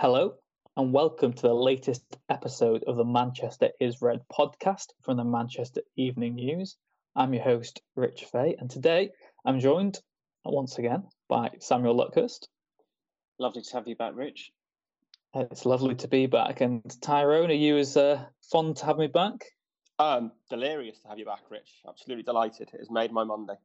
Hello, and welcome to the latest episode of the Manchester is Red podcast from the Manchester Evening News. I'm your host, Rich Fay, and today I'm joined once again by Samuel Luckhurst. Lovely to have you back, Rich. It's lovely to be back. And Tyrone, are you as uh, fond to have me back? I'm delirious to have you back, Rich. Absolutely delighted. It has made my Monday.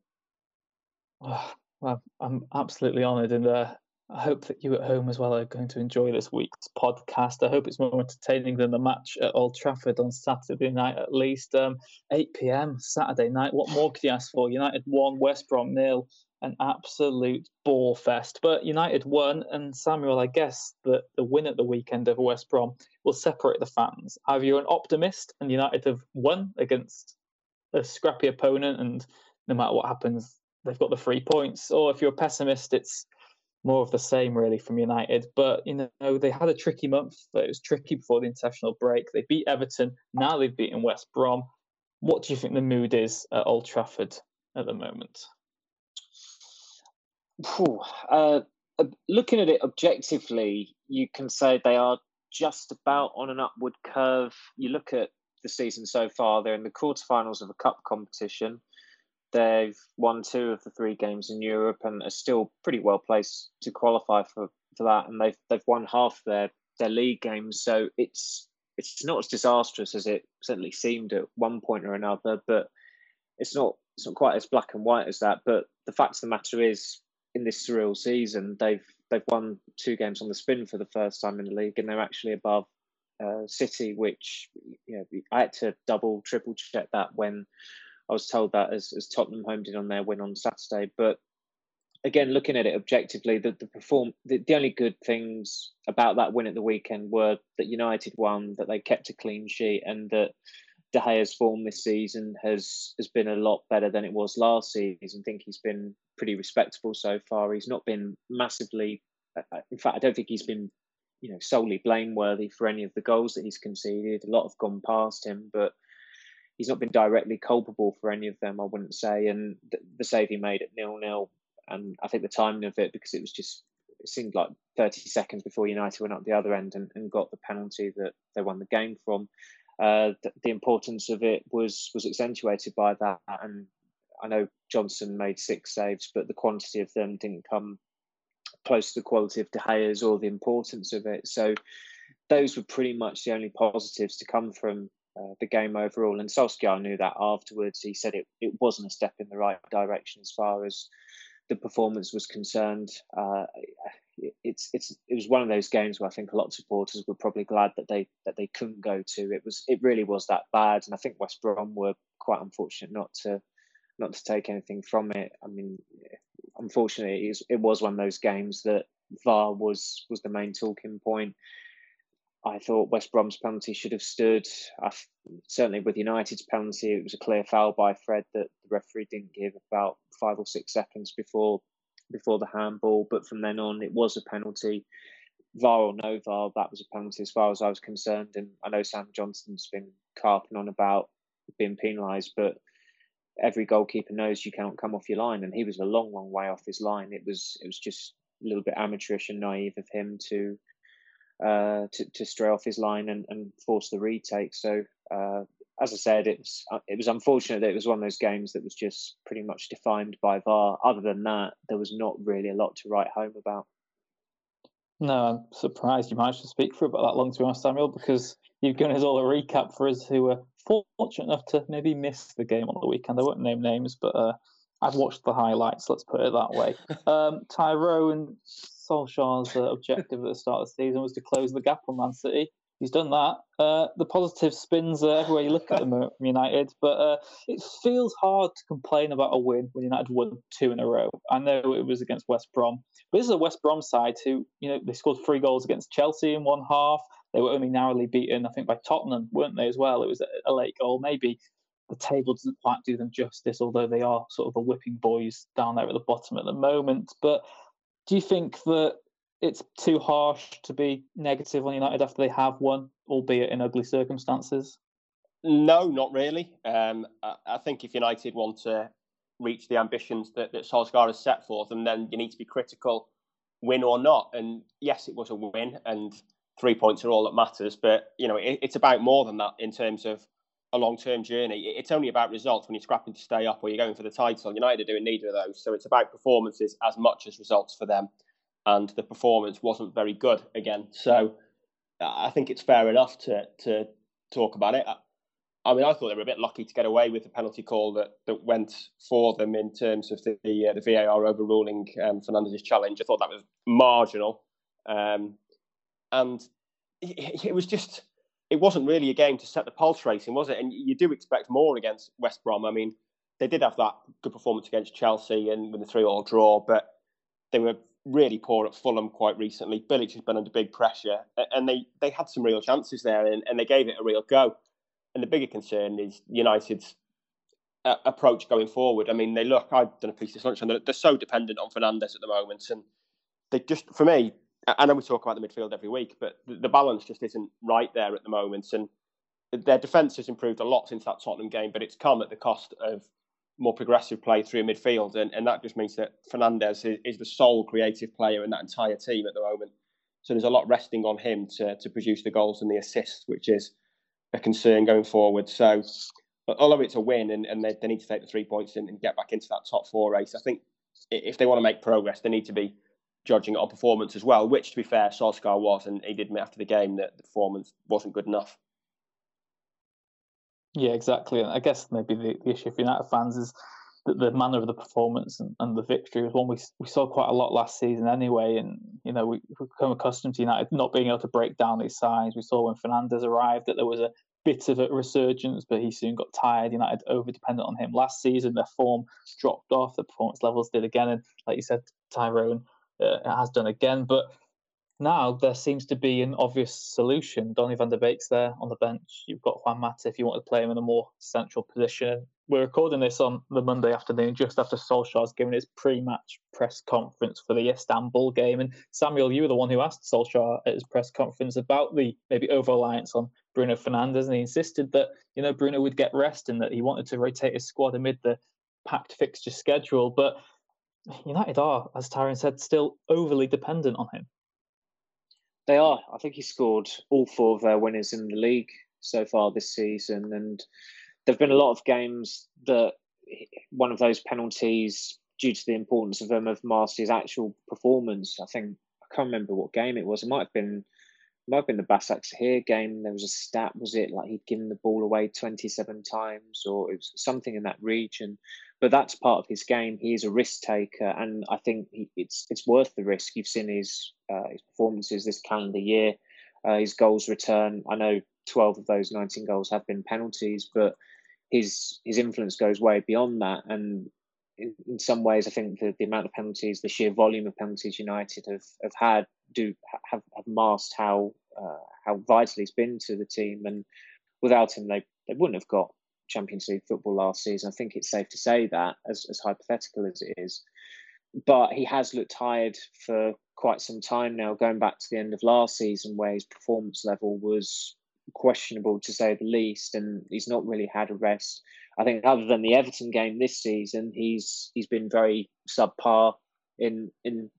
Oh, well, I'm absolutely honoured, and uh, I hope that you at home as well are going to enjoy this week's podcast. I hope it's more entertaining than the match at Old Trafford on Saturday night, at least. Um, 8 pm Saturday night. What more could you ask for? United won, West Brom nil. An absolute ball fest. But United won, and Samuel, I guess that the win at the weekend over West Brom will separate the fans. Either you're an optimist and United have won against a scrappy opponent, and no matter what happens, they've got the three points, or if you're a pessimist, it's more of the same really from United. But you know they had a tricky month. It was tricky before the international break. They beat Everton. Now they've beaten West Brom. What do you think the mood is at Old Trafford at the moment? Uh, looking at it objectively, you can say they are just about on an upward curve. You look at the season so far; they're in the quarterfinals of a cup competition. They've won two of the three games in Europe and are still pretty well placed to qualify for, for that. And they've they've won half their their league games, so it's it's not as disastrous as it certainly seemed at one point or another. But it's not it's not quite as black and white as that. But the fact of the matter is, in this surreal season, they've they've won two games on the spin for the first time in the league, and they're actually above uh, City, which you know I had to double triple check that when I was told that as, as Tottenham home did on their win on Saturday. But again, looking at it objectively, the, the perform the, the only good things about that win at the weekend were that United won, that they kept a clean sheet, and that De Gea's form this season has has been a lot better than it was last season. I think he's been pretty respectable so far. He's not been massively. Uh, uh, in fact, I don't think he's been, you know, solely blameworthy for any of the goals that he's conceded. A lot have gone past him, but he's not been directly culpable for any of them, I wouldn't say. And the, the save he made at nil nil, and I think the timing of it because it was just it seemed like 30 seconds before United went up the other end and, and got the penalty that they won the game from. Uh, the, the, importance of it was was accentuated by that, and I know Johnstone made six saves, but the quantity of them didn't come close to the quality of De Gea's or the importance of it. So those were pretty much the only positives to come from uh, the game overall. And Solskjaer knew that afterwards. He said it, it wasn't a step in the right direction as far as the performance was concerned. Uh, it's it's it was one of those games where I think a lot of supporters were probably glad that they that they couldn't go to. It was it really was that bad, and I think West Brom were quite unfortunate not to not to take anything from it. I mean, unfortunately, it was, it was one of those games that VAR was was the main talking point. I thought West Brom's penalty should have stood. Certainly with United's penalty, it was a clear foul by Fred that the referee didn't give about five or six seconds before before the handball. But from then on, it was a penalty. VAR or no VAR, that was a penalty as far as I was concerned. And I know Sam Johnstone's been carping on about being penalised, but every goalkeeper knows you cannot come off your line, and he was a long, long way off his line. It was it was just a little bit amateurish and naive of him to uh, to, to stray off his line and, and force the retake. So uh, as I said, it was uh, it was unfortunate that it was one of those games that was just pretty much defined by VAR. Other than that, there was not really a lot to write home about. No, I'm surprised you managed to speak for about that long, to be honest, Samuel, because you've given us all a recap for us who were fortunate enough to maybe miss the game on the weekend. I won't name names, but uh, I've watched the highlights. Let's put it that way. Um, Tyrone Solskjaer's uh, objective at the start of the season was to close the gap on Man City. He's done that. Uh, the positive spins uh, everywhere you look at them from United, but uh, it feels hard to complain about a win when United won two in a row. I know it was against West Brom, but this is a West Brom side who, you know, they scored three goals against Chelsea in one half. They were only narrowly beaten, I think, by Tottenham, weren't they, as well? It was a late goal. Maybe the table doesn't quite do them justice, although they are sort of the whipping boys down there at the bottom at the moment. But do you think that it's too harsh to be negative on United after they have won, albeit in ugly circumstances? No, not really. Um, I, I, think if United want to reach the ambitions that, that Solskjaer has set for them, then you need to be critical win or not. And yes, it was a win, and three points are all that matters. But you know, it, it's about more than that in terms of a long-term journey. It's only about results when you're scrapping to stay up or you're going for the title. United are doing neither of those, so it's about performances as much as results for them. And the performance wasn't very good again. So I think it's fair enough to to talk about it. I mean, I thought they were a bit lucky to get away with the penalty call that, that went for them in terms of the the, uh, the VAR overruling um, Fernandes's challenge. I thought that was marginal, um, and it, it, was just it wasn't really a game to set the pulse racing, was it? And you do expect more against West Brom. I mean, they did have that good performance against Chelsea and with the three-all draw, but they were really poor at Fulham quite recently. Bilic has been under big pressure, and they they had some real chances there, and, and they gave it a real go. And the bigger concern is United's uh, approach going forward. I mean, they look, I've done a piece this lunch, and they're, they're so dependent on Fernandes at the moment. And they just, for me, I know we talk about the midfield every week, but the, balance just isn't right there at the moment. And their defence has improved a lot since that Tottenham game, but it's come at the cost of more progressive play through a midfield. And, and that just means that Fernandes is, is the sole creative player in that entire team at the moment. So there's a lot resting on him to, to produce the goals and the assists, which is a concern going forward. So, although it's a win and, and they, they need to take the three points and, and get back into that top four race, I think if they want to make progress, they need to be judging on performance as well, which, to be fair, Solskjaer was, and he did admit after the game that the performance wasn't good enough. Yeah, exactly. And I guess maybe the, the issue for United fans is that the manner of the performance and, and the victory was one we we saw quite a lot last season anyway. And you know we, have become accustomed to United not being able to break down these sides. We saw when Fernandes arrived that there was a bit of a resurgence, but he soon got tired. United over dependent on him last season. Their form dropped off. The performance levels did again, and like you said, Tyrone uh, has done again. But now there seems to be an obvious solution. Donny van der Beek's there on the bench. You've got Juan Mata if you want to play him in a more central position. We're recording this on the Monday afternoon, just after Solskjaer's given his pre-match press conference for the Istanbul game. And Samuel, you were the one who asked Solskjaer at his press conference about the maybe over reliance on Bruno Fernandes, and he insisted that you know Bruno would get rest and that he wanted to rotate his squad amid the packed fixture schedule. But United are, as Tyrone said, still overly dependent on him. They are. I think he scored all four of their winners in the league so far this season, and there've been a lot of games that one of those penalties, due to the importance of them, have masked his actual performance. I think I can't remember what game it was. It might have been might have been the Basaksehir game. There was a stat, was it like he'd given the ball away 27 times or it was something in that region? But that's part of his game. He is a risk taker, and I think he, it's it's worth the risk. You've seen his uh, his performances this calendar year, uh, his goals return. I know 12 of those 19 goals have been penalties, but his his influence goes way beyond that. And in, some ways, I think the, the amount of penalties, the sheer volume of penalties United have, have had do have, have masked how uh, how vital he's been to the team. And without him, they, they wouldn't have got Champions League football last season. I think it's safe to say that, as, as hypothetical as it is. But he has looked tired for quite some time now, going back to the end of last season, where his performance level was questionable to say the least, and he's not really had a rest. I think other than the Everton game this season, he's he's been very subpar in in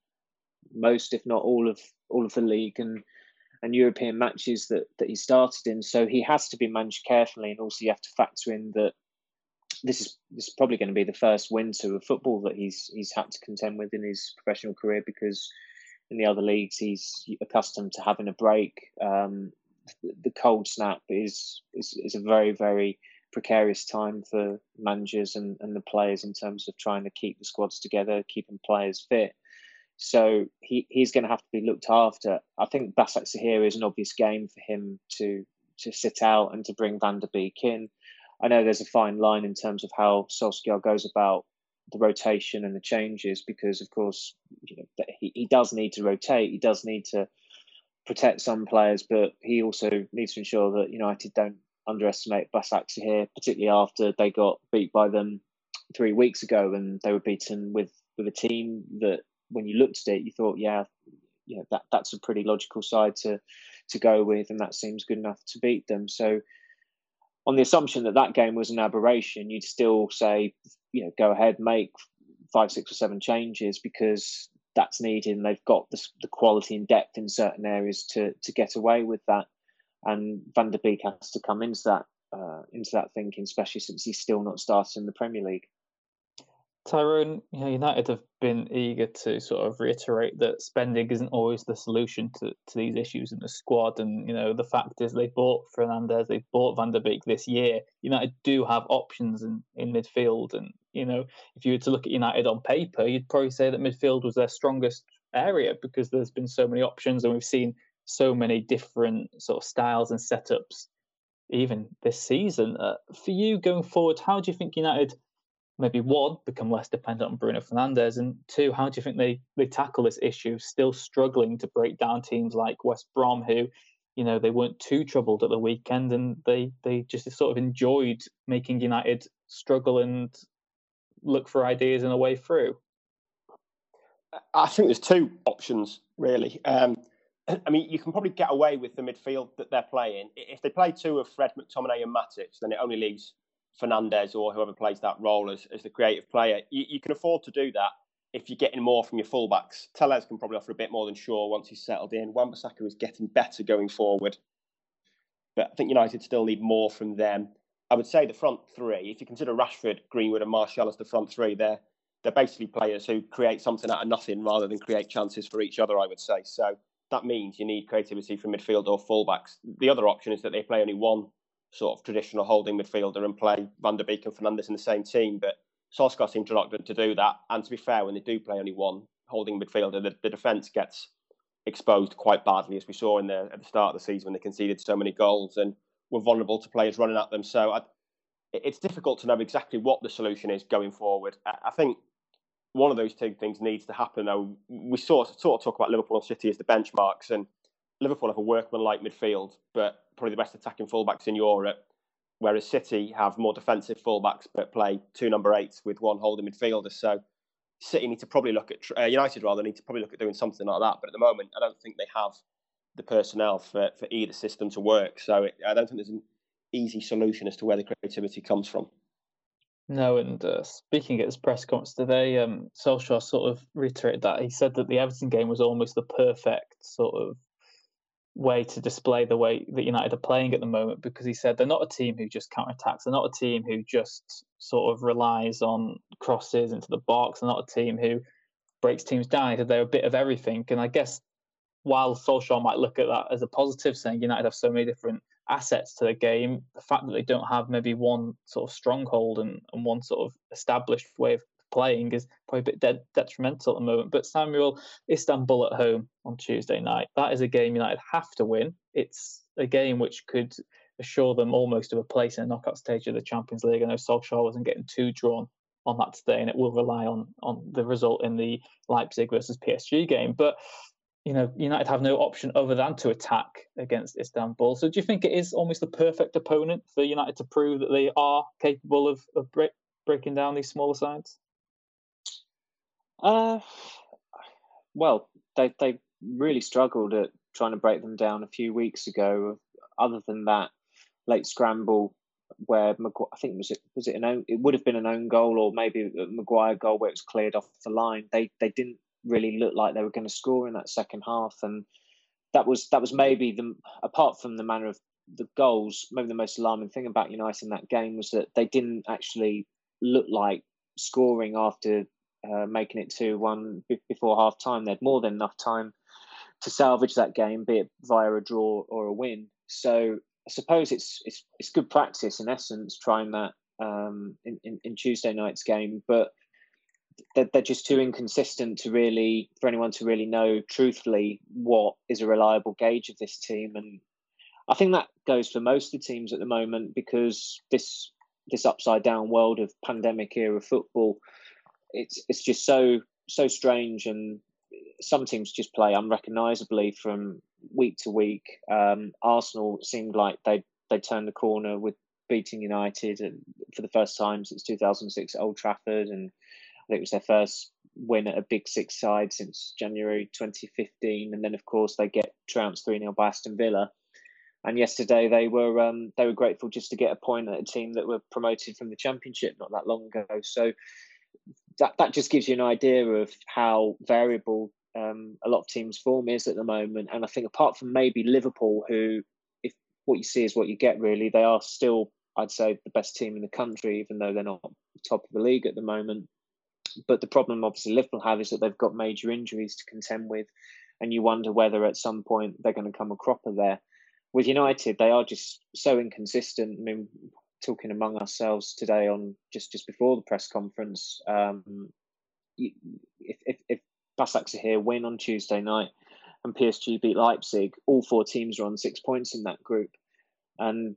most, if not all of all of the league and and European matches that that he started in. So he has to be managed carefully, and also you have to factor in that this is this is probably going to be the first winter of football that he's he's had to contend with in his professional career because in the other leagues he's accustomed to having a break. Um, the cold snap is, is is a very very precarious time for managers and, and the players in terms of trying to keep the squads together, keeping players fit. So he, he's going to have to be looked after. I think Basaksehir is an obvious game for him to to sit out and to bring Van der Beek in. I know there's a fine line in terms of how Solskjaer goes about the rotation and the changes because, of course, you know, he, he does need to rotate. He does need to protect some players, but he also needs to ensure that United don't underestimate Basaksehir, here, particularly after they got beat by them three weeks ago and they were beaten with with a team that when you looked at it, you thought, yeah, you know, that that's a pretty logical side to to go with, and that seems good enough to beat them. So, on the assumption that that game was an aberration, you'd still say, you know, go ahead, make five, six, or seven changes because that's needed, and they've got the, the quality and depth in certain areas to to get away with that. And Van der Beek has to come into that uh, into that thinking, especially since he's still not started in the Premier League. Tyrone, you know, United have been eager to sort of reiterate that spending isn't always the solution to, to these issues in the squad. And, you know, the fact is they bought Fernandes, they bought Van der Beek this year. United do have options in, in midfield. And, you know, if you were to look at United on paper, you'd probably say that midfield was their strongest area because there's been so many options and we've seen so many different sort of styles and setups even this season. Uh, for you going forward, how do you think United – maybe one, become less dependent on Bruno Fernandes, and two, how do you think they they tackle this issue? Still struggling to break down teams like West Brom, who, you know, they weren't too troubled at the weekend, and they they just sort of enjoyed making United struggle and look for ideas and a way through. I think there's two options really. Um, I mean, you can probably get away with the midfield that they're playing. If they play two of Fred McTominay and Matic, then it only leaves Fernandes or whoever plays that role as, as the creative player. You, you, can afford to do that if you're getting more from your fullbacks. Telles can probably offer a bit more than Shaw once he's settled in. Wan-Bissaka is getting better going forward. But I think United still need more from them. I would say the front three, if you consider Rashford, Greenwood, and Martial as the front three, they're they're basically players who create something out of nothing rather than create chances for each other, I would say. So that means you need creativity from midfield or fullbacks. The other option is that they play only one sort of traditional holding midfielder and play Van der Beek and Fernandes in the same team. But Solskjaer seems reluctant to do that. And to be fair, when they do play only one holding midfielder, the, the defence gets exposed quite badly, as we saw in the, at the start of the season when they conceded so many goals and were vulnerable to players running at them. So I, it's difficult to know exactly what the solution is going forward. I, think one of those two things needs to happen. Though we sort of, sort of talk about Liverpool and City as the benchmarks, and Liverpool have a workman-like midfield, but probably the best attacking fullbacks in Europe. Whereas City have more defensive fullbacks, but play two number eights with one holding midfielder. So City need to probably look at uh, United rather need to probably look at doing something like that. But at the moment, I don't think they have the personnel for, for either system to work. So it, I don't think there's an easy solution as to where the creativity comes from. No, and uh, speaking at his press conference today, um, Solskjaer sort of reiterated that. He said that the Everton game was almost the perfect sort of way to display the way that United are playing at the moment because he said they're not a team who just counter attacks. They're not a team who just sort of relies on crosses into the box. They're not a team who breaks teams down. He said they're a bit of everything. And I guess while Solskjaer might look at that as a positive, saying United have so many different assets to the game, the fact that they don't have maybe one sort of stronghold and, and one sort of established way of playing is probably a bit de- detrimental at the moment. But Samuel, Istanbul at home on Tuesday night, that is a game United have to win. It's a game which could assure them almost of a place in the knockout stage of the Champions League. I know Solskjaer wasn't getting too drawn on that today, and it will rely on on the result in the Leipzig versus PSG game. But you know, United have no option other than to attack against Istanbul. So, do you think it is almost the perfect opponent for United to prove that they are capable of, of break, breaking down these smaller sides? Uh, well, they they really struggled at trying to break them down a few weeks ago. Other than that, late scramble where Magu- I think was it was it an own it would have been an own goal or maybe a Maguire goal where it was cleared off the line. They they didn't really look like they were going to score in that second half, and that was that was maybe the apart from the manner of the goals, maybe the most alarming thing about United in that game was that they didn't actually look like scoring after uh, making it 2 1 before half time. They had more than enough time to salvage that game, be it via a draw or a win. So I suppose it's it's it's good practice in essence trying that um, in, in, in Tuesday night's game, but they're, they're just too inconsistent to really for anyone to really know truthfully what is a reliable gauge of this team and I think that goes for most of the teams at the moment because this this upside down world of pandemic era football it's it's just so so strange, and some teams just play unrecognisably from week to week. Um, Arsenal seemed like they they turned the corner with beating United and for the first time since 2006 at Old Trafford, and I think it was their first win at a Big Six side since January 2015. And then, of course, they get trounced 3 0 by Aston Villa. And yesterday they were um, they were grateful just to get a point at a team that were promoted from the Championship not that long ago. So that that just gives you an idea of how variable um, a lot of teams' form is at the moment. And I think apart from maybe Liverpool, who if what you see is what you get, really, they are still, I'd say, the best team in the country, even though they're not top of the league at the moment. But the problem, obviously, Liverpool have is that they've got major injuries to contend with, and you wonder whether at some point they're going to come a cropper there. With United, they are just so inconsistent. I mean, talking among ourselves today on just just before the press conference, um, if, if, if here win on Tuesday night and PSG beat Leipzig, all four teams are on six points in that group. And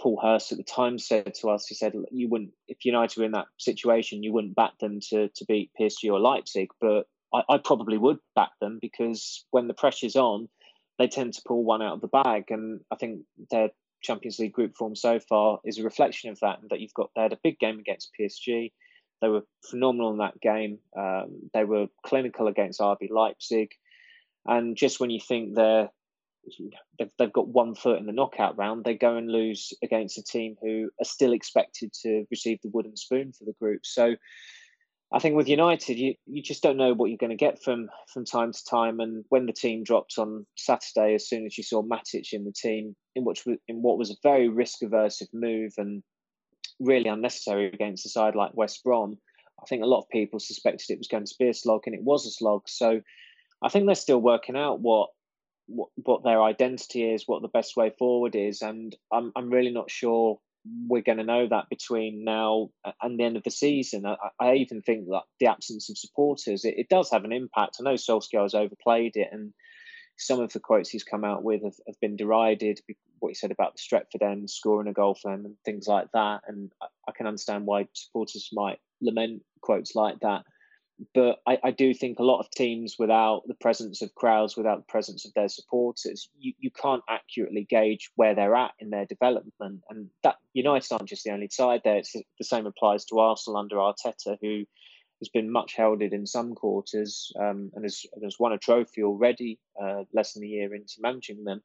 Paul Hurst at the time said to us, he said, you wouldn't, if United were in that situation, you wouldn't back them to, to beat PSG or Leipzig. But I, I probably would back them because when the pressure's on, they tend to pull one out of the bag. And I think their Champions League group form so far is a reflection of that. And that you've got they had a big game against PSG. They were phenomenal in that game. Um, they were clinical against RB Leipzig. And just when you think they're they've, they've got one foot in the knockout round, they go and lose against a team who are still expected to receive the wooden spoon for the group. So I think with United, you, you just don't know what you're going to get from from time to time. And when the team dropped on Saturday, as soon as you saw Matic in the team, in which in what was a very risk averse move and really unnecessary against a side like West Brom, I think a lot of people suspected it was going to be a slog, and it was a slog. So I think they're still working out what what, what their identity is, what the best way forward is, and I'm I'm really not sure we're going to know that between now and the end of the season. I, I even think that the absence of supporters it, it, does have an impact. I know Solskjaer has overplayed it, and some of the quotes he's come out with have, have been derided. What he said about the Stretford end scoring a goal for them and things like that, and I, I can understand why supporters might lament quotes like that but I, I, do think a lot of teams without the presence of crowds, without the presence of their supporters, you, you can't accurately gauge where they're at in their development. And that United aren't just the only side there. It's the same applies to Arsenal under Arteta, who has been much heralded in some quarters um, and has, has won a trophy already, uh, less than a year into managing them.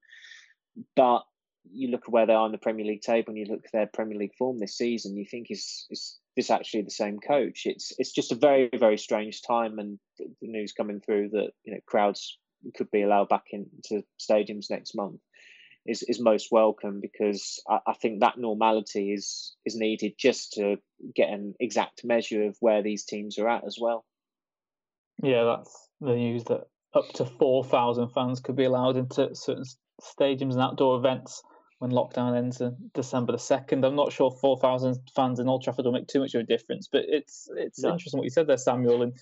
But you look at where they are in the Premier League table and you look at their Premier League form this season, you think is is this actually the same coach? It's it's just a very very strange time, and the news coming through that you know crowds could be allowed back into stadiums next month is is most welcome because I, I think that normality is is needed just to get an exact measure of where these teams are at as well. Yeah, that's the news that up to four thousand fans could be allowed into certain stadiums and outdoor events when lockdown ends on December the second. I'm not sure four thousand fans in Old Trafford will make too much of a difference, but it's it's no. interesting what you said there, Samuel. And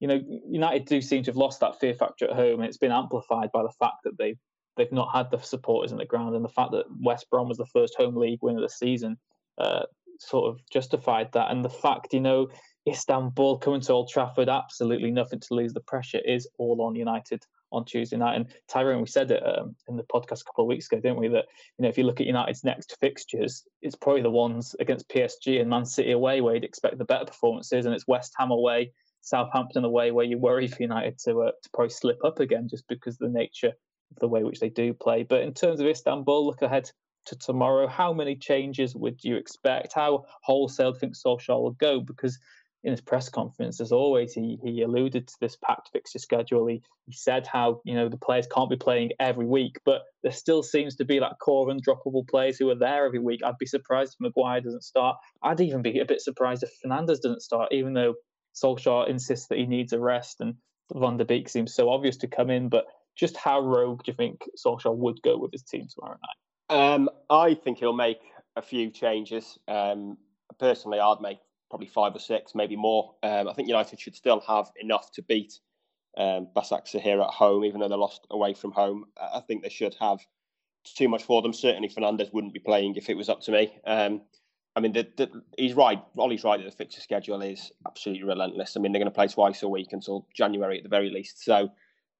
you know, United do seem to have lost that fear factor at home, and it's been amplified by the fact that they they've not had the supporters in the ground, and the fact that West Brom was the first home league win of the season uh, sort of justified that, and the fact you know. Istanbul coming to Old Trafford, absolutely nothing to lose. The pressure is all on United on Tuesday night. And Tyrone, we said it um, in the podcast a couple of weeks ago, didn't we? That you know, if you look at United's next fixtures, it's probably the ones against PSG and Man City away where you'd expect the better performances, and it's West Ham away, Southampton away where you worry for United to uh, to probably slip up again just because of the nature of the way which they do play. But in terms of Istanbul, look ahead to tomorrow. How many changes would you expect? How wholesale do you think Solskjaer will go? Because in his press conference, as always, he, he alluded to this packed fixture schedule. He, he said how you know the players can't be playing every week, but there still seems to be that core undroppable players who are there every week. I'd be surprised if Maguire doesn't start. I'd even be a bit surprised if Fernandes doesn't start, even though Solskjaer insists that he needs a rest and Van der Beek seems so obvious to come in. But just how rogue do you think Solskjaer would go with his team tomorrow night? Um, I think he'll make a few changes. Um, personally, I'd make probably five or six, maybe more. Um, I think United should still have enough to beat um, here at home, even though they lost away from home. I think they should have too much for them. Certainly, Fernandes wouldn't be playing if it was up to me. Um, I mean, the, the, he's right. Ole's right that the fixture schedule is absolutely relentless. I mean, they're going to play twice a week until January at the very least. So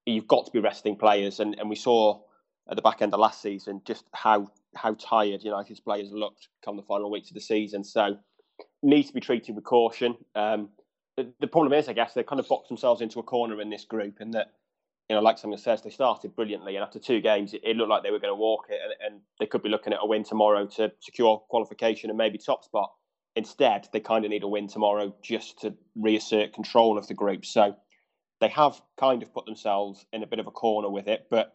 you've got to be resting players, and, and we saw at the back end of last season just how how tired United's players looked come the final weeks of the season. So needs to be treated with caution. Um, the, the, problem is, I guess, they kind of boxed themselves into a corner in this group, and that, you know, like someone says, they started brilliantly, and after two games, it, it looked like they were going to walk it, and, and, they could be looking at a win tomorrow to secure qualification and maybe top spot. Instead, they kind of need a win tomorrow just to reassert control of the group. So they have kind of put themselves in a bit of a corner with it. But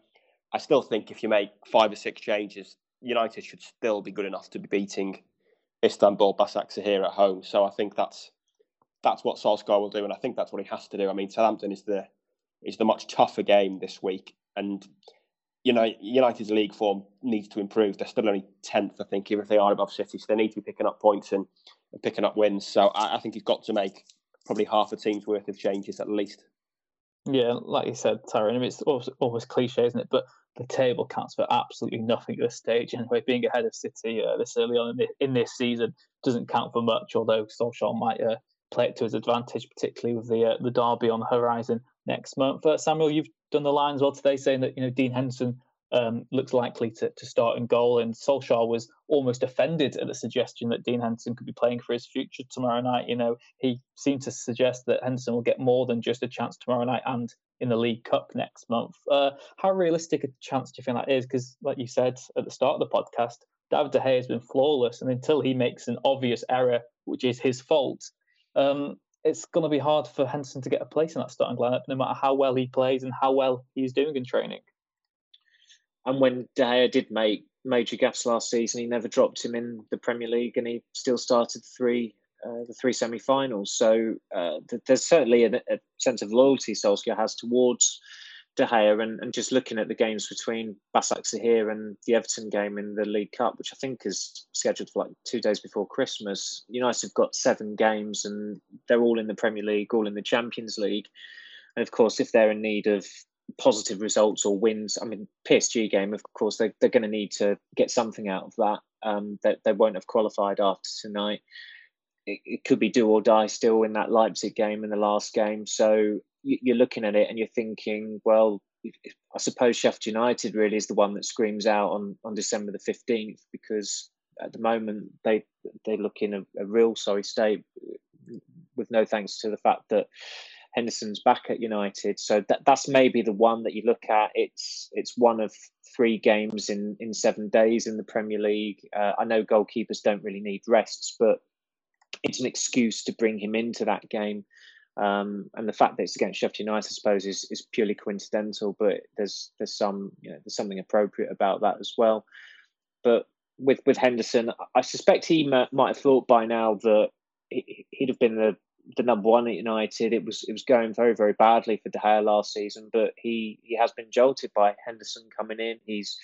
I still think if you make five or six changes, United should still be good enough to be beating Istanbul Basaksehir here at home. So I think that's that's what Solskjaer will do, and I think that's what he has to do. I mean, Southampton is the is the much tougher game this week, and you know United's league form needs to improve. They're still only tenth, I think, even if they are above City, so they need to be picking up points and, and picking up wins. So I, I think he's got to make probably half a team's worth of changes at least. Yeah, like you said, Tyrone, it's almost, cliche, isn't it? But the table counts for absolutely nothing at this stage. Anyway, being ahead of City uh, this early on in, the, in, this season doesn't count for much, although Solskjaer might uh, play it to his advantage, particularly with the uh, the derby on the horizon next month. Uh, Samuel, you've done the lines well today, saying that you know Dean Henderson um, looks likely to, to start in goal. And Solskjaer was almost offended at the suggestion that Dean Henderson could be playing for his future tomorrow night. You know, he seemed to suggest that Henderson will get more than just a chance tomorrow night and in the League Cup next month. Uh, how realistic a chance do you think that is? Because, like you said at the start of the podcast, David De Gea has been flawless, and until he makes an obvious error, which is his fault, um, it's going to be hard for Henderson to get a place in that starting lineup, no matter how well he plays and how well he's doing in training. And when De Gea did make major gaps last season, he never dropped him in the Premier League, and he still started three uh, the three semi-finals. So uh, th- there's certainly a, a, sense of loyalty Solskjaer has towards De Gea, and, and just looking at the games between Basaksehir and the Everton game in the League Cup, which I think is scheduled for like two days before Christmas. United have got seven games, and they're all in the Premier League, all in the Champions League. And of course, if they're in need of positive results or wins. I mean, PSG game, of course, they, they're going to need to get something out of that. Um, they, they won't have qualified after tonight. It, it, could be do or die still in that Leipzig game in the last game. So you, are looking at it and you're thinking, well, I suppose Sheffield United really is the one that screams out on, on December the 15th because at the moment they they look in a, a real sorry state with no thanks to the fact that Henderson's back at United, so that that's maybe the one that you look at. It's it's one of three games in in seven days in the Premier League. Uh, I know goalkeepers don't really need rests, but it's an excuse to bring him into that game. Um, and the fact that it's against Sheffield United, I suppose, is, is purely coincidental. But there's there's some you know there's something appropriate about that as well. But with with Henderson, I suspect he might have thought by now that he'd have been the the number one at United. It was it was going very very badly for De Gea last season, but he he has been jolted by Henderson coming in. He's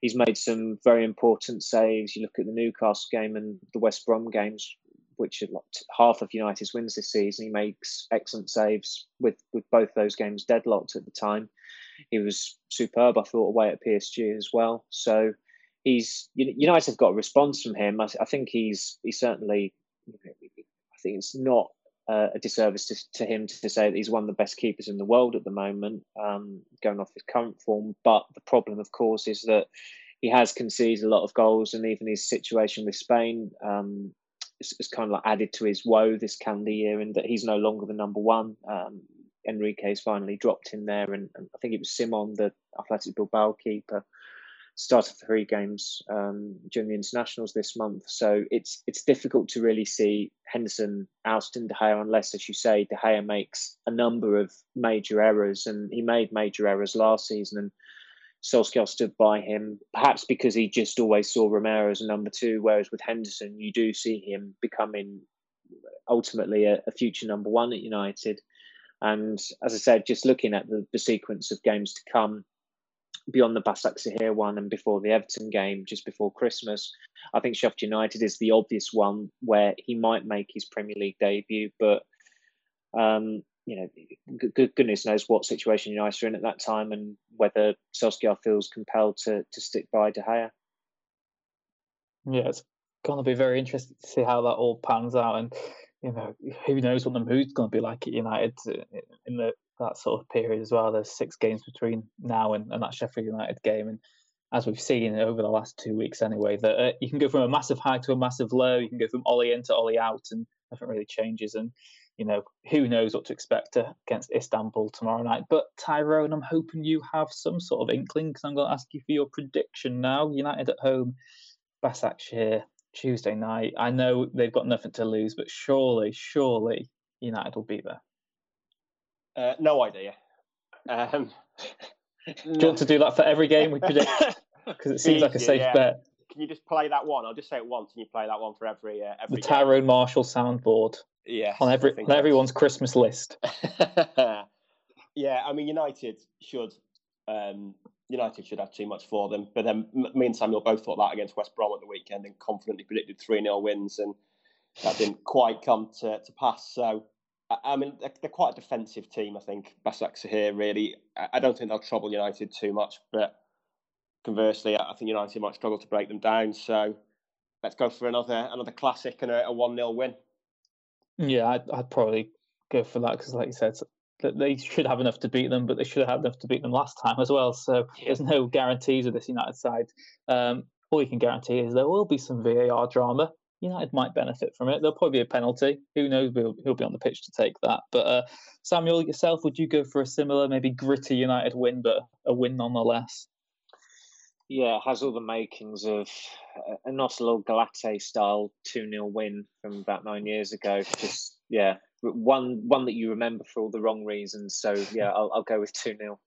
he's made some very important saves. You look at the Newcastle game and the West Brom games, which are like half of United's wins this season. He makes excellent saves with with both those games deadlocked at the time. He was superb, I thought, away at PSG as well. So he's United have got a response from him. I, I think he's he's certainly. I think it's not uh, a disservice to, to, him to say that he's one of the best keepers in the world at the moment, um, going off his current form. But the problem, of course, is that he has conceded a lot of goals, and even his situation with Spain um, is, is, kind of like added to his woe this calendar year, and that he's no longer the number one. Um, Enrique's finally dropped him there, and, and, I think it was Simon, the Athletic Bilbao keeper, started three games um, during the internationals this month. So it's it's difficult to really see Henderson ousting De Gea unless, as you say, De Gea makes a number of major errors, and he made major errors last season. And Solskjaer stood by him, perhaps because he just always saw Romero as a number two, whereas with Henderson, you do see him becoming ultimately a, a future number one at United. And as I said, just looking at the, the sequence of games to come, beyond the Basaksehir one and before the Everton game just before Christmas. I think Sheffield United is the obvious one where he might make his Premier League debut, but um, you know, good, goodness knows what situation United are in at that time and whether Solskjaer feels compelled to to stick by De Gea. Yeah, it's going to be very interesting to see how that all pans out, and you know, who knows what the mood's going to be like at United in the that sort of period as well. There's six games between now and, and that Sheffield United game, and as we've seen over the last two weeks anyway, that uh, you can go from a massive high to a massive low. You can go from Ole in to Ole out, and nothing really changes. And you know, who knows what to expect uh, against Istanbul tomorrow night. But Tyrone, I'm hoping you have some sort of inkling because I'm going to ask you for your prediction now. United at home, Basaksehir, Tuesday night. I know they've got nothing to lose, but surely, surely United will beat them. Uh, no idea. Um, do you want to do that for every game we predict? Because it seems like a safe yeah. bet. Can you just play that one? I'll just say it once, and you play that one for every uh, every. The Tyrone Marshall soundboard. Yeah, on every on everyone's Christmas list. yeah, I mean United should um, United should have too much for them, but then me and Samuel both thought that against West Brom at the weekend and confidently predicted three 0 wins, and that didn't quite come to, to pass. So. I mean, they're quite a defensive team. I think Basaksehir here really. I don't think they'll trouble United too much, but conversely, I think United might struggle to break them down. So let's go for another another classic and a one 0 win. Yeah, I'd, I'd, probably go for that because, like you said, they should have enough to beat them, but they should have had enough to beat them last time as well. So there's no guarantees of this United side. Um, all you can guarantee is there will be some VAR drama. United might benefit from it. There'll probably be a penalty. Who knows who'll, who'll be on the pitch to take that. But uh, Samuel, yourself, would you go for a similar, maybe gritty United win, but a win nonetheless? Yeah, has all the makings of an Otelul Galati style 2 0 win from about nine years ago. Just, yeah, one one that you remember for all the wrong reasons. So, yeah, I'll, I'll go with 2 0.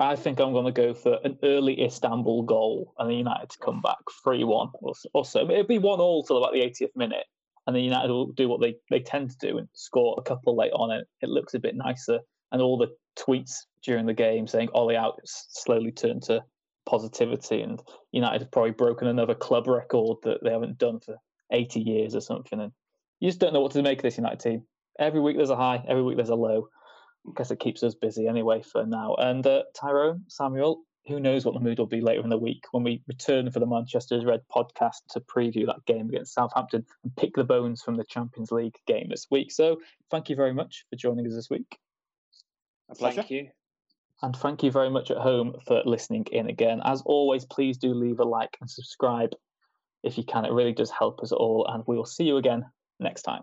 I think I'm going to go for an early Istanbul goal and the United to come back 3 1 or, so. It'll be 1 all till about the 80th minute. And then United will do what they, they tend to do and score a couple late on. And it looks a bit nicer. And all the tweets during the game saying Ole out slowly turned to positivity. And United have probably broken another club record that they haven't done for 80 years or something. And you just don't know what to make of this United team. Every week there's a high, every week there's a low. I guess it keeps us busy anyway for now. And uh, Tyrone, Samuel, who knows what the mood will be later in the week when we return for the Manchester's Red podcast to preview that game against Southampton and pick the bones from the Champions League game this week. So thank you very much for joining us this week. A pleasure. Thank you. And thank you very much at home for listening in again. As always, please do leave a like and subscribe if you can. It really does help us all. And we will see you again next time.